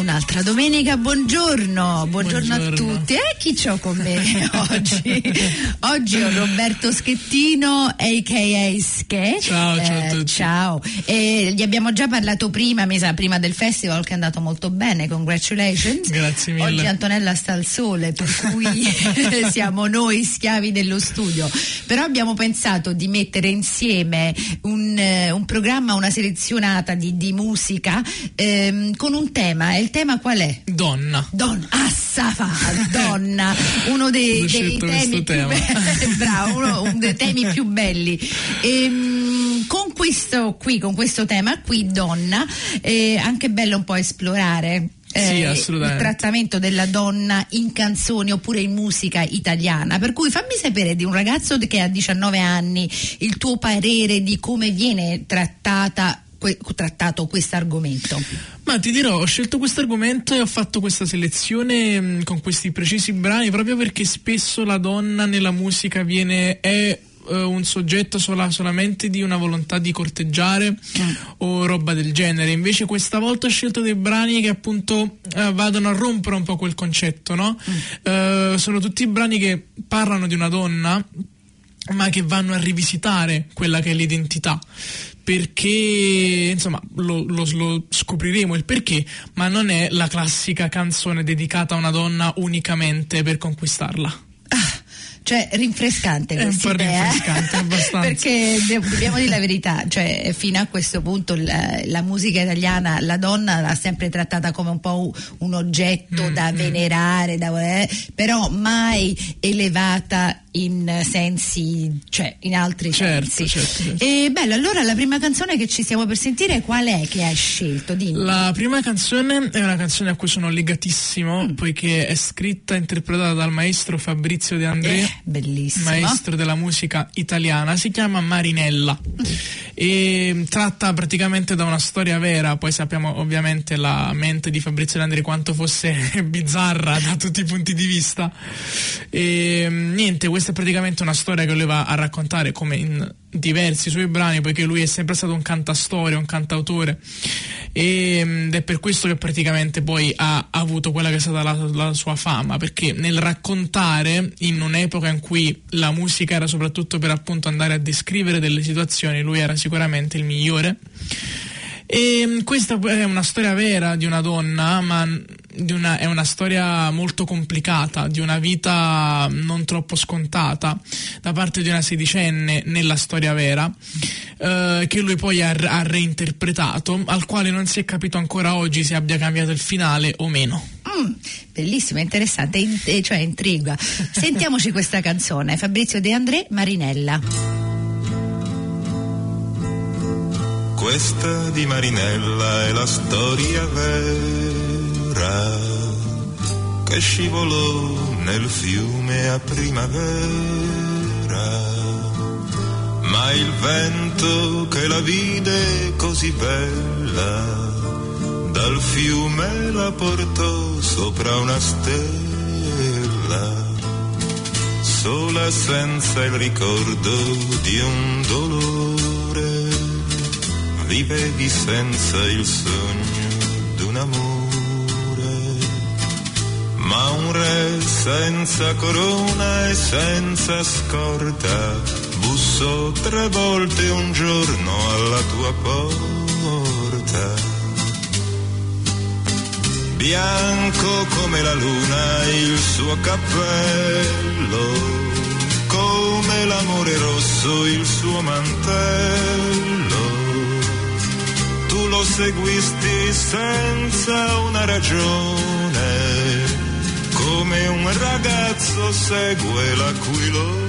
Un'altra domenica, buongiorno, buongiorno, buongiorno. a tutti. E eh, chi c'ho con me oggi? oggi ho Roberto Schettino, a.k.a. Ske. Ciao, ciao a eh, tutti. Ciao. E gli abbiamo già parlato prima, mi sa, prima del festival che è andato molto bene, congratulations. Grazie mille. Oggi Antonella sta al sole, per cui siamo noi schiavi dello studio. Però abbiamo pensato di mettere insieme un, uh, un programma, una selezionata di, di musica um, con un tema il tema qual è? Donna. Donna, Assafa, donna, uno dei, dei temi più belli, bravo, uno, uno, dei temi più belli. E, ehm, con questo qui, con questo tema qui, donna, è anche bello un po' esplorare eh, sì, il trattamento della donna in canzoni oppure in musica italiana. Per cui fammi sapere di un ragazzo che ha 19 anni il tuo parere di come viene trattata que- trattato questo argomento? Ma ti dirò, ho scelto questo argomento e ho fatto questa selezione mh, mm, con questi precisi brani proprio perché spesso la donna nella musica viene è uh, un soggetto sola, solamente di una volontà di corteggiare mm. o roba del genere. Invece questa volta ho scelto dei brani che appunto uh, vadano a rompere un po' quel concetto, no? Mm. Uh, sono tutti brani che parlano di una donna ma che vanno a rivisitare quella che è l'identità perché insomma lo, lo, lo, scopriremo il perché, ma non è la classica canzone dedicata a una donna unicamente per conquistarla. Ah, cioè rinfrescante è un po' idea, rinfrescante abbastanza perché dobbiamo dire la verità cioè fino a questo punto la, la, musica italiana la donna l'ha sempre trattata come un po' un oggetto mm, da mm. venerare da, eh, però mai elevata in sensi, cioè in altri certo, sensi. Certo, certo. E bello, allora la prima canzone che ci stiamo per sentire qual è che hai scelto? Dimmi. La prima canzone è una canzone a cui sono legatissimo, mm. poiché è scritta e interpretata dal maestro Fabrizio De André, eh, bellissimo. maestro della musica italiana, si chiama Marinella mm. e tratta praticamente da una storia vera, poi sappiamo ovviamente la mente di Fabrizio De André quanto fosse bizzarra da tutti i punti di vista. E niente, questa è praticamente una storia che lui va a raccontare come in diversi suoi brani, poiché lui è sempre stato un cantastorie, un cantautore e, ed è per questo che praticamente poi ha avuto quella che è stata la, la sua fama, perché nel raccontare in un'epoca in cui la musica era soprattutto per appunto andare a descrivere delle situazioni, lui era sicuramente il migliore. E questa è una storia vera di una donna, ma una, è una storia molto complicata, di una vita non troppo scontata da parte di una sedicenne nella storia vera, eh, che lui poi ha, ha, reinterpretato, al quale non si è capito ancora oggi se abbia cambiato il finale o meno. Mm, bellissima, interessante, in, eh, cioè intriga. Sentiamoci questa canzone, Fabrizio De André, Marinella. Questa di Marinella è la storia vera terra che scivolò nel fiume a primavera. Ma il vento che la vide così bella, dal fiume la portò sopra una stella, sola senza il ricordo di un dolore, vivevi senza il sogno d'un amore ma un re senza corona e senza scorta bussò tre volte un giorno alla tua porta. Bianco come la luna il suo cappello, come l'amore rosso il suo mantello. Tu lo seguisti senza una ragione come un ragazzo segue l'aquilone.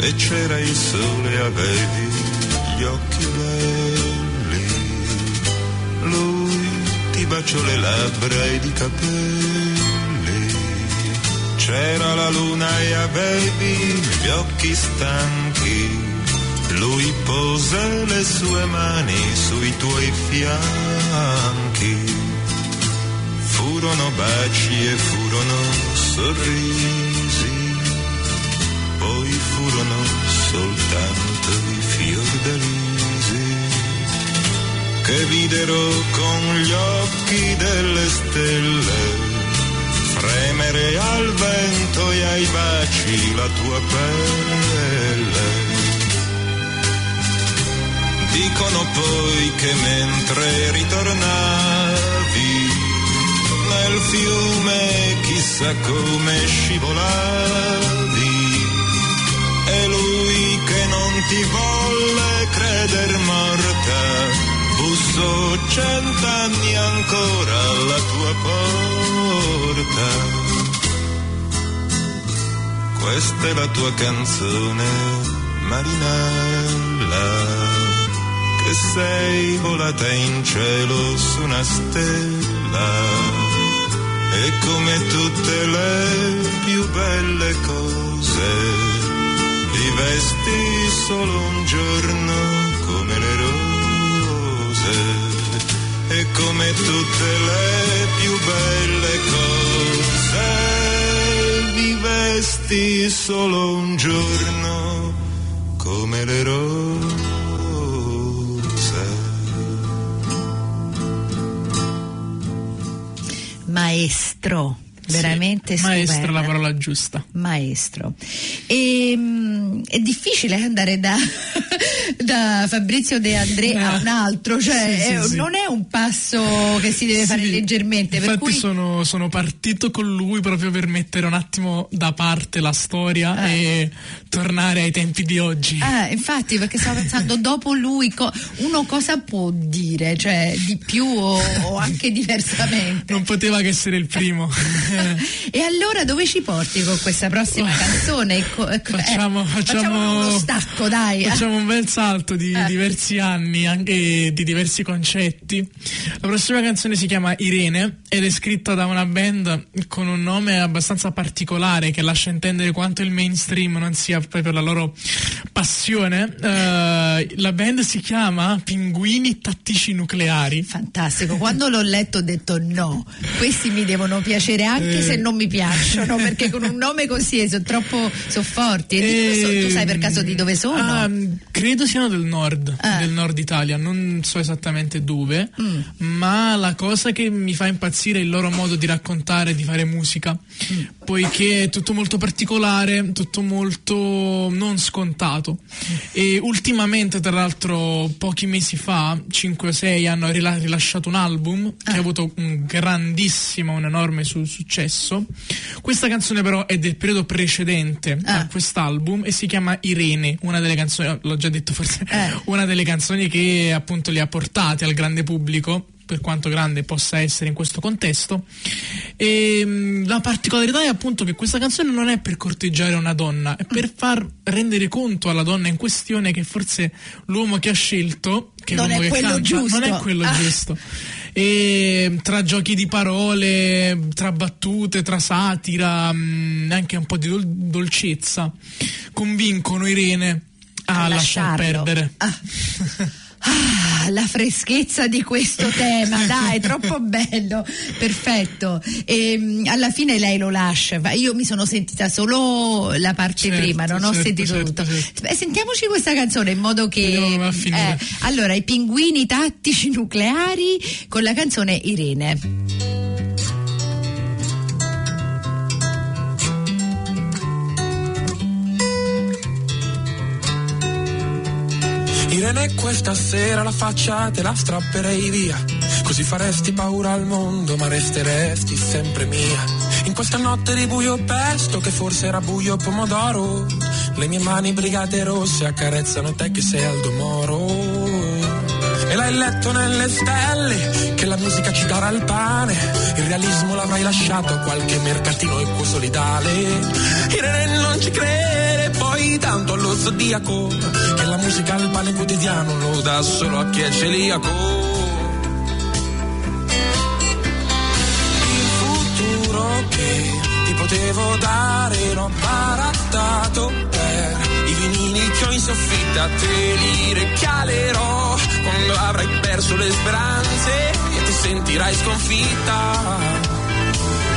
E c'era il sole, avevi gli occhi belli, lui ti baciò le labbra ed i capelli. C'era la luna e avevi gli occhi stanchi, Lui pose le sue mani sui tuoi fianchi. Furono baci e furono sorrisi, poi furono soltanto i fiordalisi che videro con gli occhi delle stelle fremere al vento e ai baci la tua pelle. Dicono poi che mentre ritornavi nel fiume chissà come scivolavi e lui che non ti volle creder morta. Bussò cent'anni ancora alla tua porta. Questa è la tua canzone, Marinella che sei volata in cielo su una stella e come tutte le più belle cose vivesti solo un giorno come le rose. E come tutte le più belle cose vivesti solo un giorno come le rose maestro veramente sì, maestro la parola giusta. Maestro. E, um, è difficile andare da, da Fabrizio De André a un altro cioè sì, è, sì, non è un passo che si deve fare leggermente infatti cui... sono, sono, partito con lui proprio per mettere un attimo da parte la storia ah. e tornare ai tempi di oggi. Ah, infatti perché stavo pensando dopo lui co- uno cosa può dire cioè di più o, o anche diversamente? Non poteva che essere il primo e allora dove ci porti con questa prossima Oh. canzone? Ecco, ecco, facciamo, eh, facciamo, facciamo uno stacco, dai. Facciamo un bel salto di Eh. diversi anni, anche di diversi concetti. La prossima canzone si chiama Irene ed è scritta da una band con un nome abbastanza particolare che lascia intendere quanto il mainstream non sia proprio la loro passione. Eh, la band si chiama Pinguini Tattici Nucleari. Fantastico, quando l'ho letto ho detto no, questi mi devono piacere anche Eh. se non mi piacciono, perché con un nome così sono troppo sono forti. E dove so- tu sai per caso di dove sono? Ah, credo siano del nord, Ah. del nord Italia, non so esattamente dove, Mm. ma la cosa che mi fa impazzire è il loro modo di raccontare di fare musica, Mm. Poiché è tutto molto particolare, tutto molto non scontato. E ultimamente, tra l'altro, pochi mesi fa, 5 o 6, hanno rila- rilasciato un album che Ah. ha avuto un grandissimo, un enorme su- successo. Questa canzone però è del periodo precedente Ah. a quest'album e si chiama Irene, una delle canzoni, l'ho già detto forse, Eh. una delle canzoni che appunto li ha portati al grande pubblico per quanto grande possa essere in questo contesto. E, mh, la particolarità è appunto che questa canzone non è per corteggiare una donna, è per far rendere conto alla donna in questione che forse l'uomo che ha scelto, che Non è che quello canta, giusto. non è quello Ah. giusto. E tra giochi di parole, tra battute, tra satira, mh, anche un po' di dol- dolcezza, convincono Irene a, lasciar lasciarlo. perdere. Ah. Ah, la freschezza di questo tema, dai, troppo bello, perfetto. E, mh, alla fine lei lo lascia. Io mi sono sentita solo la parte Certo, prima, non ho certo, sentito certo, tutto. certo. Beh, sentiamoci questa canzone in modo che. Eh, allora, i pinguini tattici nucleari con la canzone Irene. Irene questa sera la faccia te la strapperei via Così faresti paura al mondo ma resteresti sempre mia. In questa notte di buio pesto che forse era buio pomodoro Le mie mani brigate rosse accarezzano te che sei Aldo Moro e l'hai letto nelle stelle che la musica ci darà il pane. Il realismo l'avrai lasciato a qualche mercatino equo solidale. Irene non ci crede poi tanto allo zodiaco che la musica al pane quotidiano lo dà solo a chi è celiaco. Il futuro che ti potevo dare l'ho barattato per i vinili che ho in soffitta te li regalerò. Quando avrai perso le speranze e ti sentirai sconfitta.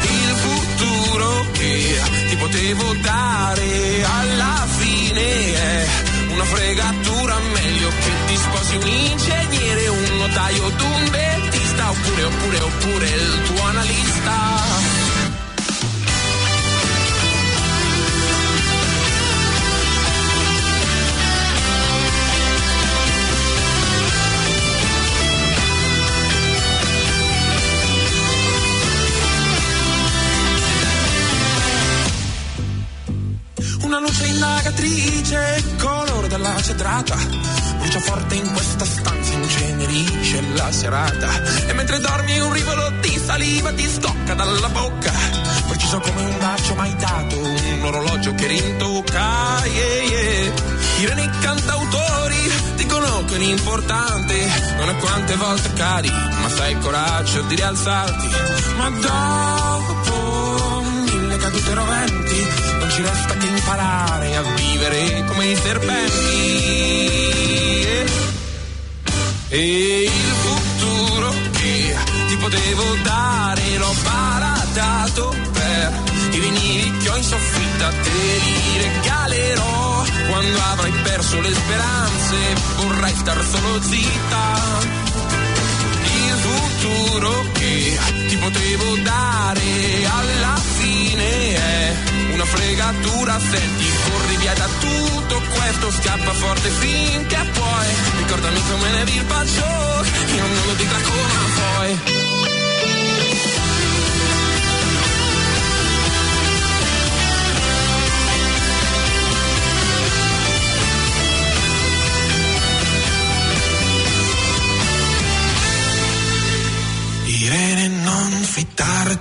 Il futuro che ti potevo dare alla fine è una fregatura meglio che ti sposi un ingegnere, un notaio un dentista oppure oppure oppure non è quante volte cadi, ma sai il coraggio di rialzarti. Ma dopo mille cadute roventi non ci resta che imparare a vivere come i serpenti. E il futuro che ti potevo dare l'ho baratato per i vinili che ho in soffitta, te li regalerò quando avrai perso le speranze, vorrai star solo zitta. Il futuro che ti potevo dare alla fine è una fregatura. Senti corri via da tutto questo scappa forte finché puoi. Ricordami come ne vi il bacio io non lo dico come poi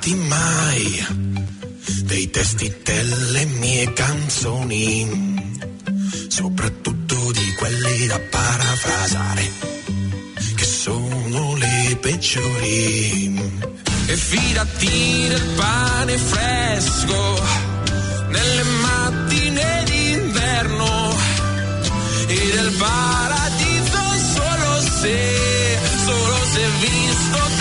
fidarti mai dei testi delle mie canzoni, soprattutto di quelli da parafrasare, che sono le peggiori. E fidati del pane fresco nelle mattine d'inverno e del paradiso solo se, solo se visto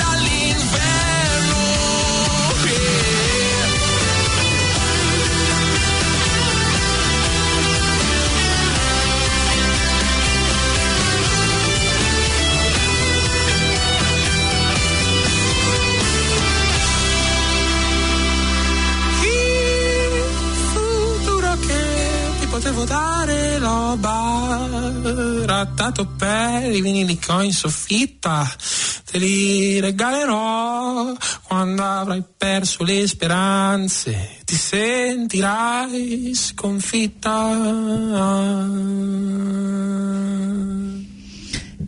potevo dare l'ho barattato per i vinili che ho in soffitta. Te li regalerò quando avrai perso le speranze. Ti sentirai sconfitta.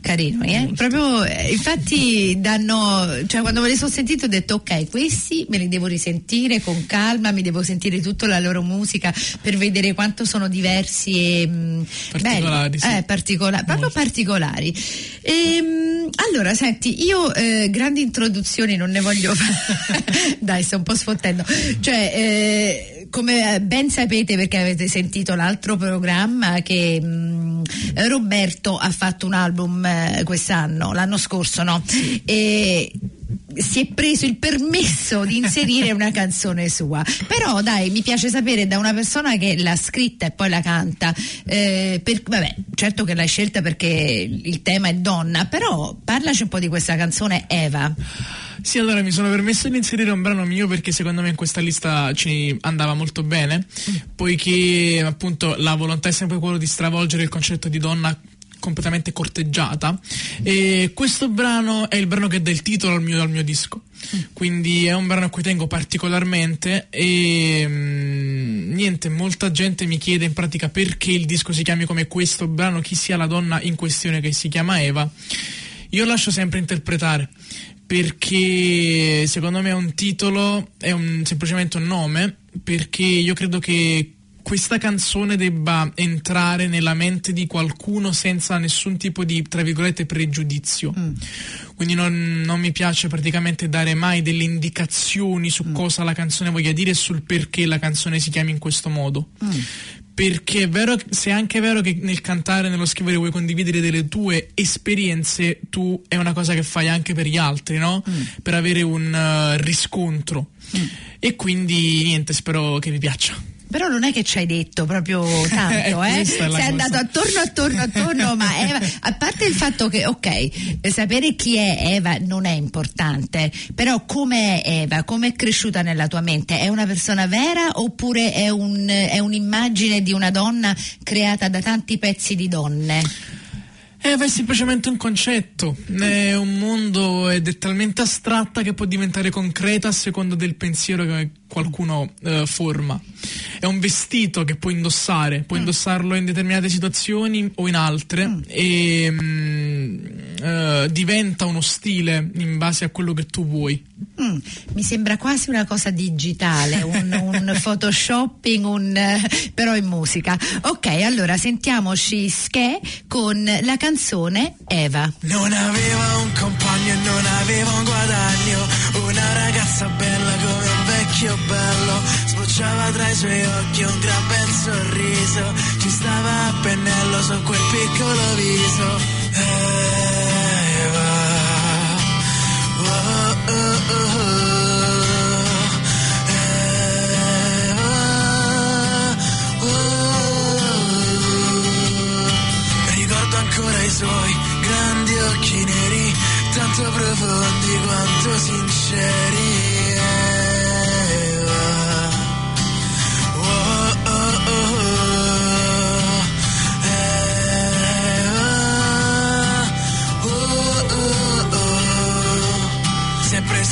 Carino, eh? proprio eh, infatti danno, cioè quando me li sono sentiti ho detto ok, questi me li devo risentire con calma, mi devo sentire tutta la loro musica per vedere quanto sono diversi e mh, Particolari, belli. sì. Eh, particola- proprio particolari. Ehm, allora, senti, io eh, grandi introduzioni non ne voglio fare, dai, sto un po' sfottendo, cioè eh, come ben sapete perché avete sentito l'altro programma che mh, Roberto ha fatto un album eh, quest'anno, l'anno scorso, no? E si è preso il permesso di inserire una canzone sua. Però dai, mi piace sapere da una persona che l'ha scritta e poi la canta. eh, per- vabbè, certo che l'hai scelta perché il tema è donna, però parlaci un po' di questa canzone Eva. Sì, allora mi sono permesso di inserire un brano mio perché secondo me in questa lista ci andava molto bene, poiché appunto la volontà è sempre quello di stravolgere il concetto di donna completamente corteggiata. E questo brano è il brano che dà il titolo al mio, al mio disco. Quindi è un brano a cui tengo particolarmente e mm, niente molta gente mi chiede in pratica perché il disco si chiami come questo brano chi sia la donna in questione che si chiama Eva. Io lascio sempre interpretare perché secondo me è un titolo, è un- semplicemente un nome, perché io credo che questa canzone debba entrare nella mente di qualcuno senza nessun tipo di, tra virgolette, pregiudizio. Quindi non, non mi piace praticamente dare mai delle indicazioni su cosa la canzone voglia dire e sul perché la canzone si chiami in questo modo. perché è vero, se è anche vero che nel cantare, nello scrivere vuoi condividere delle tue esperienze, tu è una cosa che fai anche per gli altri, no? Mm. Per avere un uh, riscontro. Mm. E quindi niente, spero che vi piaccia. Però non è che ci hai detto proprio tanto, eh? Sei cosa. andato attorno, attorno, attorno, ma Eva, a parte il fatto che, ok, sapere chi è Eva non è importante, però come è Eva, come è cresciuta nella tua mente? È una persona vera oppure è, un, è un'immagine di una donna creata da tanti pezzi di donne? Eh, è semplicemente un concetto, è un mondo ed è talmente astratta che può diventare concreta a seconda del pensiero che qualcuno eh, forma. È un vestito che puoi indossare, puoi mm. indossarlo in determinate situazioni o in altre mm. e mm, eh, diventa uno stile in base a quello che tu vuoi. Mm, mi sembra quasi una cosa digitale, un, un photoshopping, un, eh, però in musica. Ok, allora sentiamoci Ske con la canzone Eva. Non aveva un compagno e non aveva un guadagno, una ragazza bella come un vecchio bello, sbocciava tra i suoi occhi un gran bel sorriso, ci stava a pennello su quel piccolo viso. Eva, grandi occhi neri, tanto profondi quanto sinceri.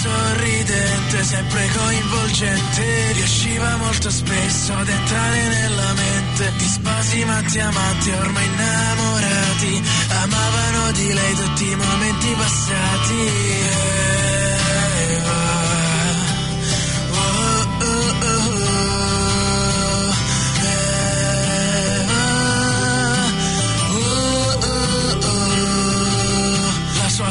Sorridente, sempre coinvolgente, riusciva molto spesso ad entrare nella mente di sposi matti amati, ormai innamorati, amavano di lei tutti i momenti passati.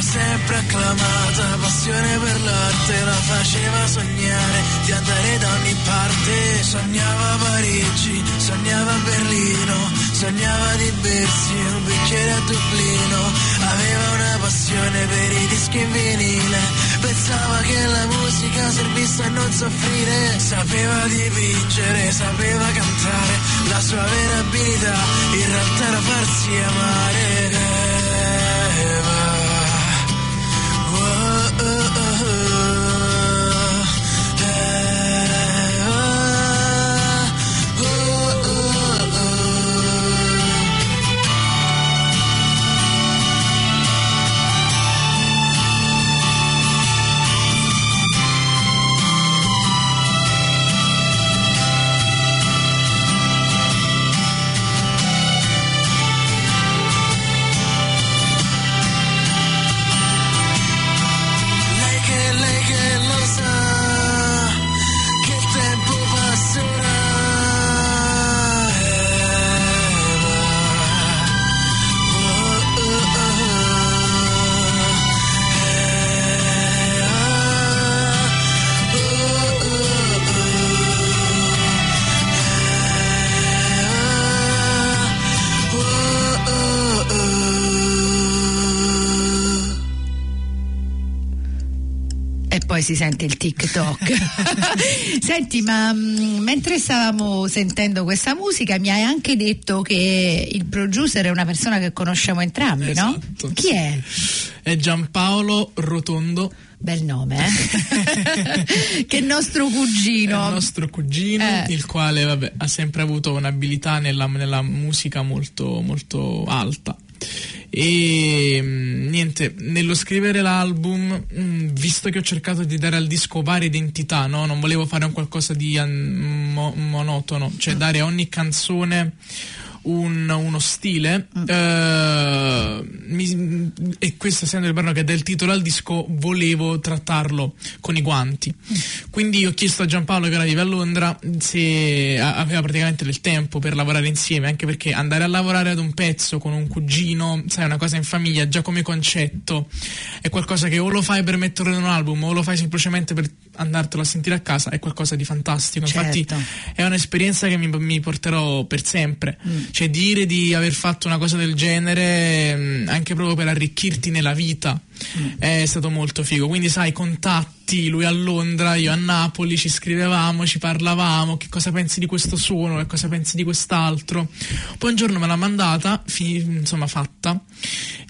Sempre acclamata passione per l'arte la faceva sognare di andare da ogni parte. Sognava Parigi, sognava Berlino, sognava di bersi un bicchiere a Dublino. Aveva una passione per i dischi in vinile, pensava che la musica servisse a non soffrire. Sapeva dipingere, sapeva cantare, la sua vera abilità in realtà era farsi amare. Poi si sente il TikTok. Senti, ma mh, mm, mentre stavamo sentendo questa musica mi hai anche detto che il producer è una persona che conosciamo entrambi, esatto. no? Chi è? È Giampaolo Rotondo. Bel nome, eh? che nostro cugino. È il nostro cugino, eh. il quale vabbè, ha sempre avuto un'abilità nella, nella musica molto, molto alta e mm, niente, nello scrivere l'album, mm, visto che ho cercato di dare al disco varie identità, no? non volevo fare un qualcosa di mo- monotono, cioè dare a ogni canzone un, uno stile mm. eh, mi, e questo essendo il brano che dà il titolo al disco volevo trattarlo con i guanti mm. quindi ho chiesto a Giampaolo che ora vive a Londra se aveva praticamente del tempo per lavorare insieme anche perché andare a lavorare ad un pezzo con un cugino sai una cosa in famiglia già come concetto è qualcosa che o lo fai per metterlo in un album o lo fai semplicemente per andartelo a sentire a casa è qualcosa di fantastico certo. infatti è un'esperienza che mi, mi porterò per sempre mm. Cioè dire di aver fatto una cosa del genere mm, anche proprio per arricchirti nella vita mm. è stato molto figo quindi sai contatti lui a Londra io a Napoli ci scrivevamo ci parlavamo che cosa pensi di questo suono che cosa pensi di quest'altro poi un giorno me l'ha mandata fi, insomma fatta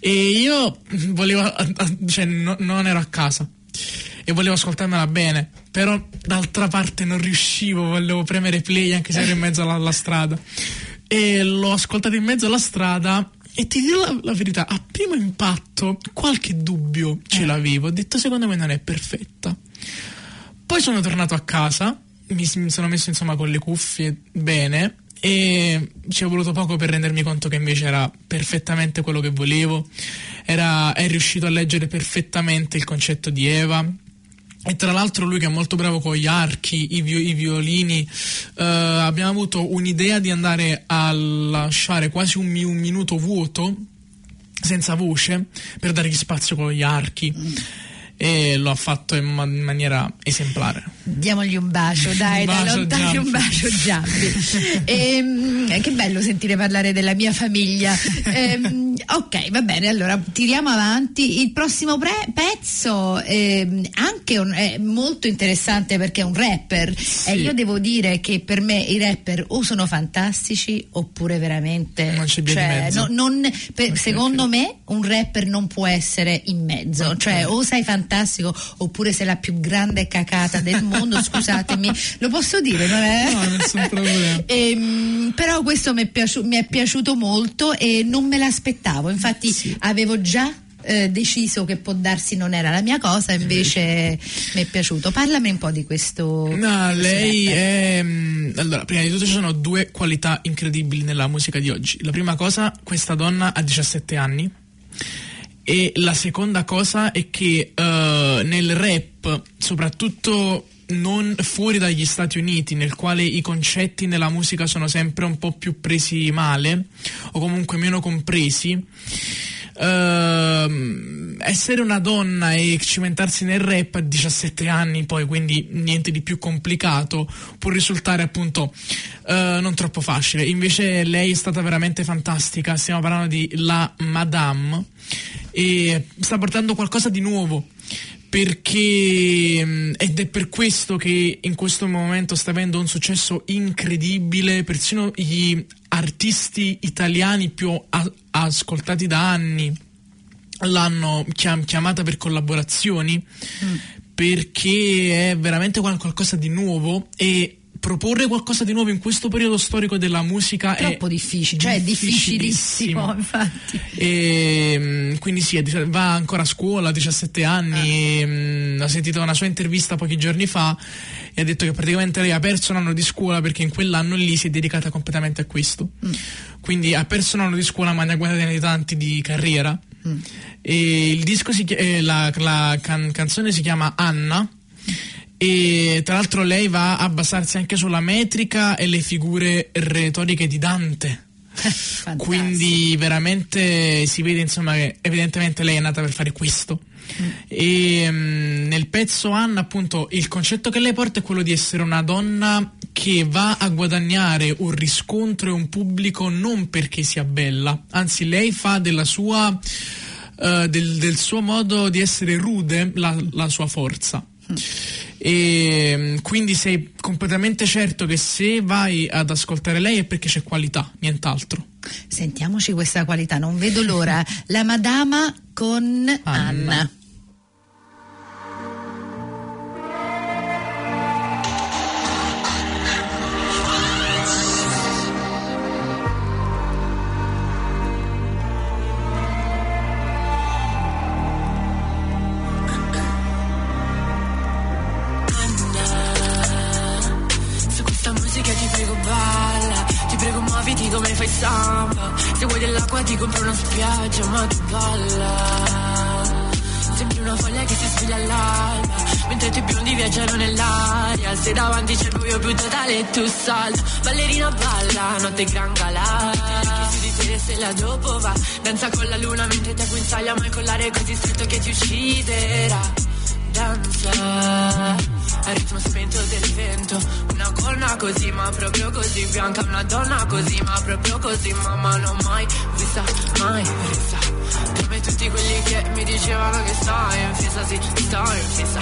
e io volevo cioè no, non ero a casa e volevo ascoltarmela bene, però d'altra parte non riuscivo, volevo premere play anche se ero in mezzo alla, alla strada. E l'ho ascoltata in mezzo alla strada e ti dirò la, la, verità, a primo impatto qualche dubbio ce eh. l'avevo, ho detto secondo me non è perfetta. Poi sono tornato a casa, mi, mi sono messo insomma con le cuffie bene e ci ho voluto poco per rendermi conto che invece era perfettamente quello che volevo, era, è riuscito a leggere perfettamente il concetto di Eva, e tra l'altro lui che è molto bravo con gli archi, i, vi- i violini, uh, abbiamo avuto un'idea di andare a lasciare quasi un, mi- un minuto vuoto, senza voce, per dargli spazio con gli archi. Mm e lo ha fatto in, ma- in maniera esemplare. Diamogli un bacio, dai, un da lontano un bacio Giampi. e, ehm, che bello sentire parlare della mia famiglia. Ehm, ok, va bene, allora tiriamo avanti. Il prossimo pre- pezzo eh, anche un, è molto interessante perché è un rapper sì. e io devo dire che per me i rapper o sono fantastici oppure veramente... Non c'è cioè, no, non, per, secondo me un rapper non può essere in mezzo, okay. cioè o sei fantastico fantastico oppure sei la più grande cacata del mondo, scusatemi, lo posso dire? Non è? No, nessun problema. e, ehm, però questo mi è, piaciuto, mi è, piaciuto molto e non me l'aspettavo, infatti sì. avevo già eh, deciso che può darsi non era la mia cosa, invece mi è piaciuto. Parlami un po' di questo. No, lei è. Mm, allora, prima di tutto ci sono due qualità incredibili nella musica di oggi. La prima cosa, questa donna ha 17 anni e la seconda cosa è che uh, nel rap, soprattutto non fuori dagli Stati Uniti, nel quale i concetti nella musica sono sempre un po' più presi male o comunque meno compresi. Uh, essere una donna e cimentarsi nel rap a 17 anni, poi quindi niente di più complicato, può risultare appunto uh, non troppo facile. Invece lei è stata veramente fantastica. Stiamo parlando di La Madame e sta portando qualcosa di nuovo perché mm, ed è per questo che in questo momento sta avendo un successo incredibile, persino gli artisti italiani più a- ascoltati da anni l'hanno chiam- chiamata per collaborazioni mm. perché è veramente qualcosa di nuovo e proporre qualcosa di nuovo in questo periodo storico della musica troppo è difficile, cioè è difficilissimo, infatti. E, ehm, quindi sì, va ancora a scuola, a 17 anni, ah. ho sentito una sua intervista pochi giorni fa e ha detto che praticamente lei ha perso un anno di scuola perché in quell'anno lì si è dedicata completamente a questo. Mm. Quindi ha perso un anno di scuola ma ne ha guadagnati tanti di carriera. Mm. E il disco si, eh, la, la can, canzone si chiama Anna e tra l'altro lei va a basarsi anche sulla metrica e le figure retoriche di Dante. Quindi veramente si vede insomma che evidentemente lei è nata per fare questo. Mm. E um, nel pezzo Anna, appunto, il concetto che lei porta è quello di essere una donna che va a guadagnare un riscontro e un pubblico non perché sia bella, anzi, lei fa della sua, uh, del, del, suo modo di essere rude la, la sua forza. Mm e mm, quindi sei completamente certo che se vai ad ascoltare lei è perché c'è qualità, nient'altro. Sentiamoci questa qualità, non vedo l'ora. La Madama con Anna. Anna. come fai samba Se vuoi dell'acqua ti compro una spiaggia ma tu balla. Sembri una foglia che si sveglia all'alba. Mentre i tuoi biondi viaggiano nell'aria. Se davanti c'è il buio più totale tu salta. Ballerina balla, notte gran galà. Se la dopo va. Danza con la luna mentre te guinzaglia Ma il collare è così stretto che ti ucciderà. Danza al ritmo spento del vento. Una corna così ma proprio così. Bianca una donna così ma proprio così. Mamma non mai vista mai vista. Come tutti quelli che mi dicevano che stai in fissa sì stai in fissa.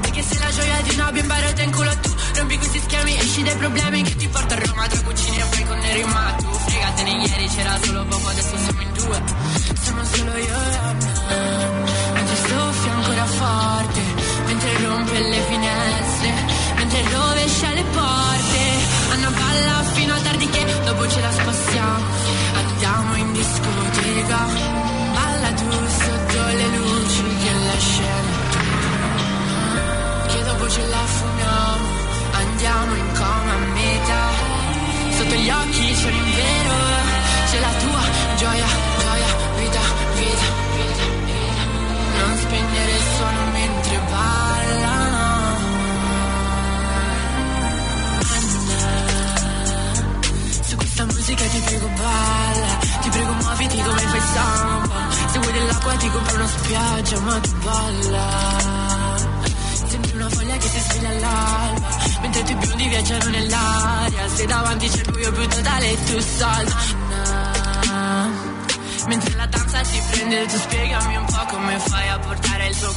Perché sei la gioia di una bimba rotta in culo tu? Rompi questi schemi esci dai problemi che ti porta a Roma tra cucini e poi con neri ma tu fregatene ieri c'era solo poco adesso siamo in due. Siamo solo io e Anna mentre soffia ancora forte, mentre rompe le finestre,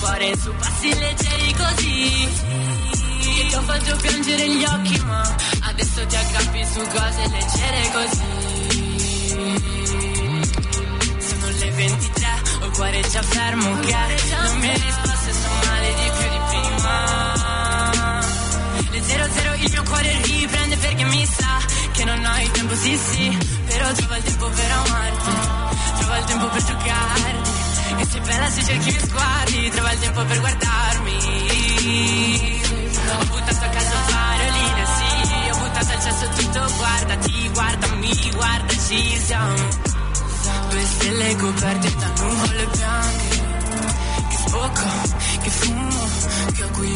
cuore su passi leggeri così. Che ti ho fatto piangere gli occhi ma adesso ti aggrappi su cose leggere così. Sono le 23, ho il cuore già fermo che non mi hai risposto e sto male di più di prima. Le 00 il mio cuore riprende perché mi sa che non ho il tempo, sì sì, però trovo il tempo per amarti trova il tempo per giocarti E sei bella se cerchi i sguardi Trova il tempo per guardarmi. Ho buttato a casa paroline, sì Ho buttato al cesso tutto, guardati Guardami, guardaci, siamo Due stelle coperte da nuvole bianche Che sbocco, che fumo, che ho qui.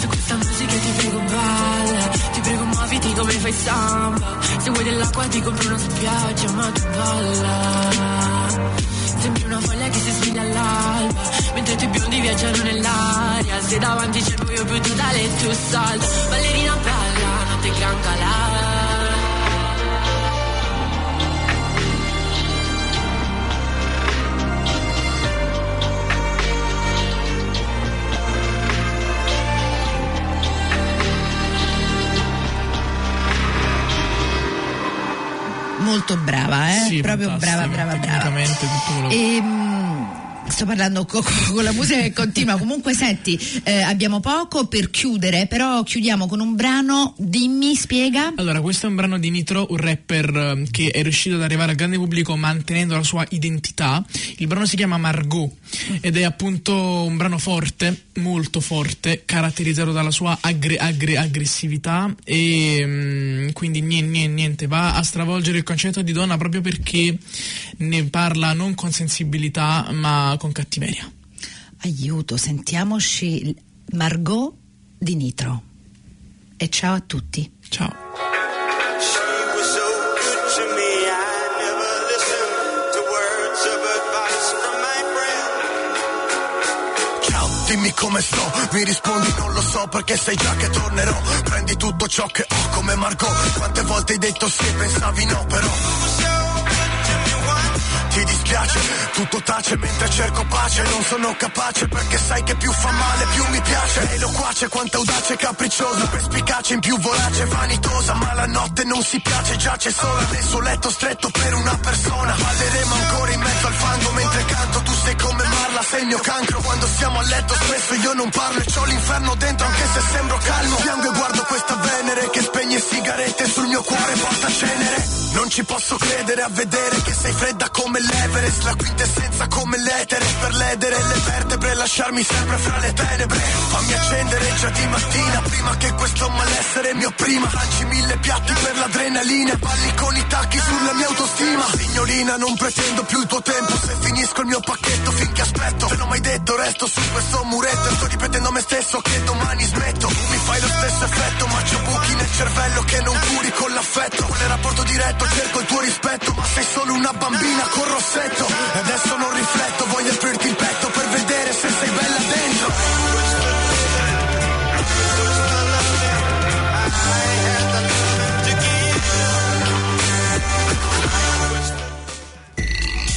Su questa musica ti prego balla. Ti prego muoviti come fai samba. Se vuoi dell'acqua ti compro una spiaggia ma tu balla. Sembri una foglia che si sveglia all'alba Mentre tuoi biondi viaggiano nell'aria. Se davanti c'è il buio più totale tu salta. Ballerina balla, notte gran galà molto brava, eh? Sì, proprio brava, brava, brava. E, sto parlando co- co- con la musica che continua. Comunque, senti, eh, abbiamo poco per chiudere, però chiudiamo con un brano. Dimmi, spiega. Allora, questo è un brano di Nitro, un rapper eh, che è riuscito ad arrivare al grande pubblico mantenendo la sua identità. Il brano si chiama Margot ed è appunto un brano forte, molto forte, caratterizzato dalla sua aggre- aggre- aggressività e mm, quindi niente, niente, niente, va a stravolgere il concetto di donna proprio perché ne parla non con sensibilità ma con cattiveria. Aiuto, sentiamoci Margot di Nitro. E ciao a tutti. Ciao. Dimmi come sto, mi rispondi non lo so perché sai già che tornerò. Prendi tutto ciò che ho come Margot. Quante volte hai detto sì pensavi no, però. Ti dispiace, tutto tace mentre cerco pace Non sono capace perché sai che più fa male più mi piace. Lei loquace, quanta audace, capricciosa Perspicace, in più vorace, vanitosa Ma la notte non si piace, giace sola Nel suo letto stretto per una persona. Balleremo ancora in mezzo al fango mentre canto Tu sei come Marla sei il mio cancro. Quando siamo a letto spesso io non parlo E c'ho l'inferno dentro anche se sembro calmo. Piango e guardo questa venere Che spegne sigarette sul mio cuore porta cenere. Non ci posso credere a vedere che sei fredda come l'Everest La quintessenza come l'etere. Per ledere le vertebre Lasciarmi sempre fra le tenebre. Fammi accendere già di mattina Prima che questo malessere mi opprima. Lanci mille piatti per l'adrenalina Balli con i tacchi sulla mia autostima. Signorina non pretendo più il tuo tempo. Se finisco il mio pacchetto pacchetto finché aspetto. Te l'ho mai detto, resto su questo muretto. Sto ripetendo a me stesso che domani smetto. Mi fai lo stesso effetto Ma c'ho buchi nel cervello che non curi con l'affetto. Vuole rapporto diretto, cerco il tuo rispetto Ma sei solo una bambina con rossetto. E adesso non rifletto, voglio aprirti il petto.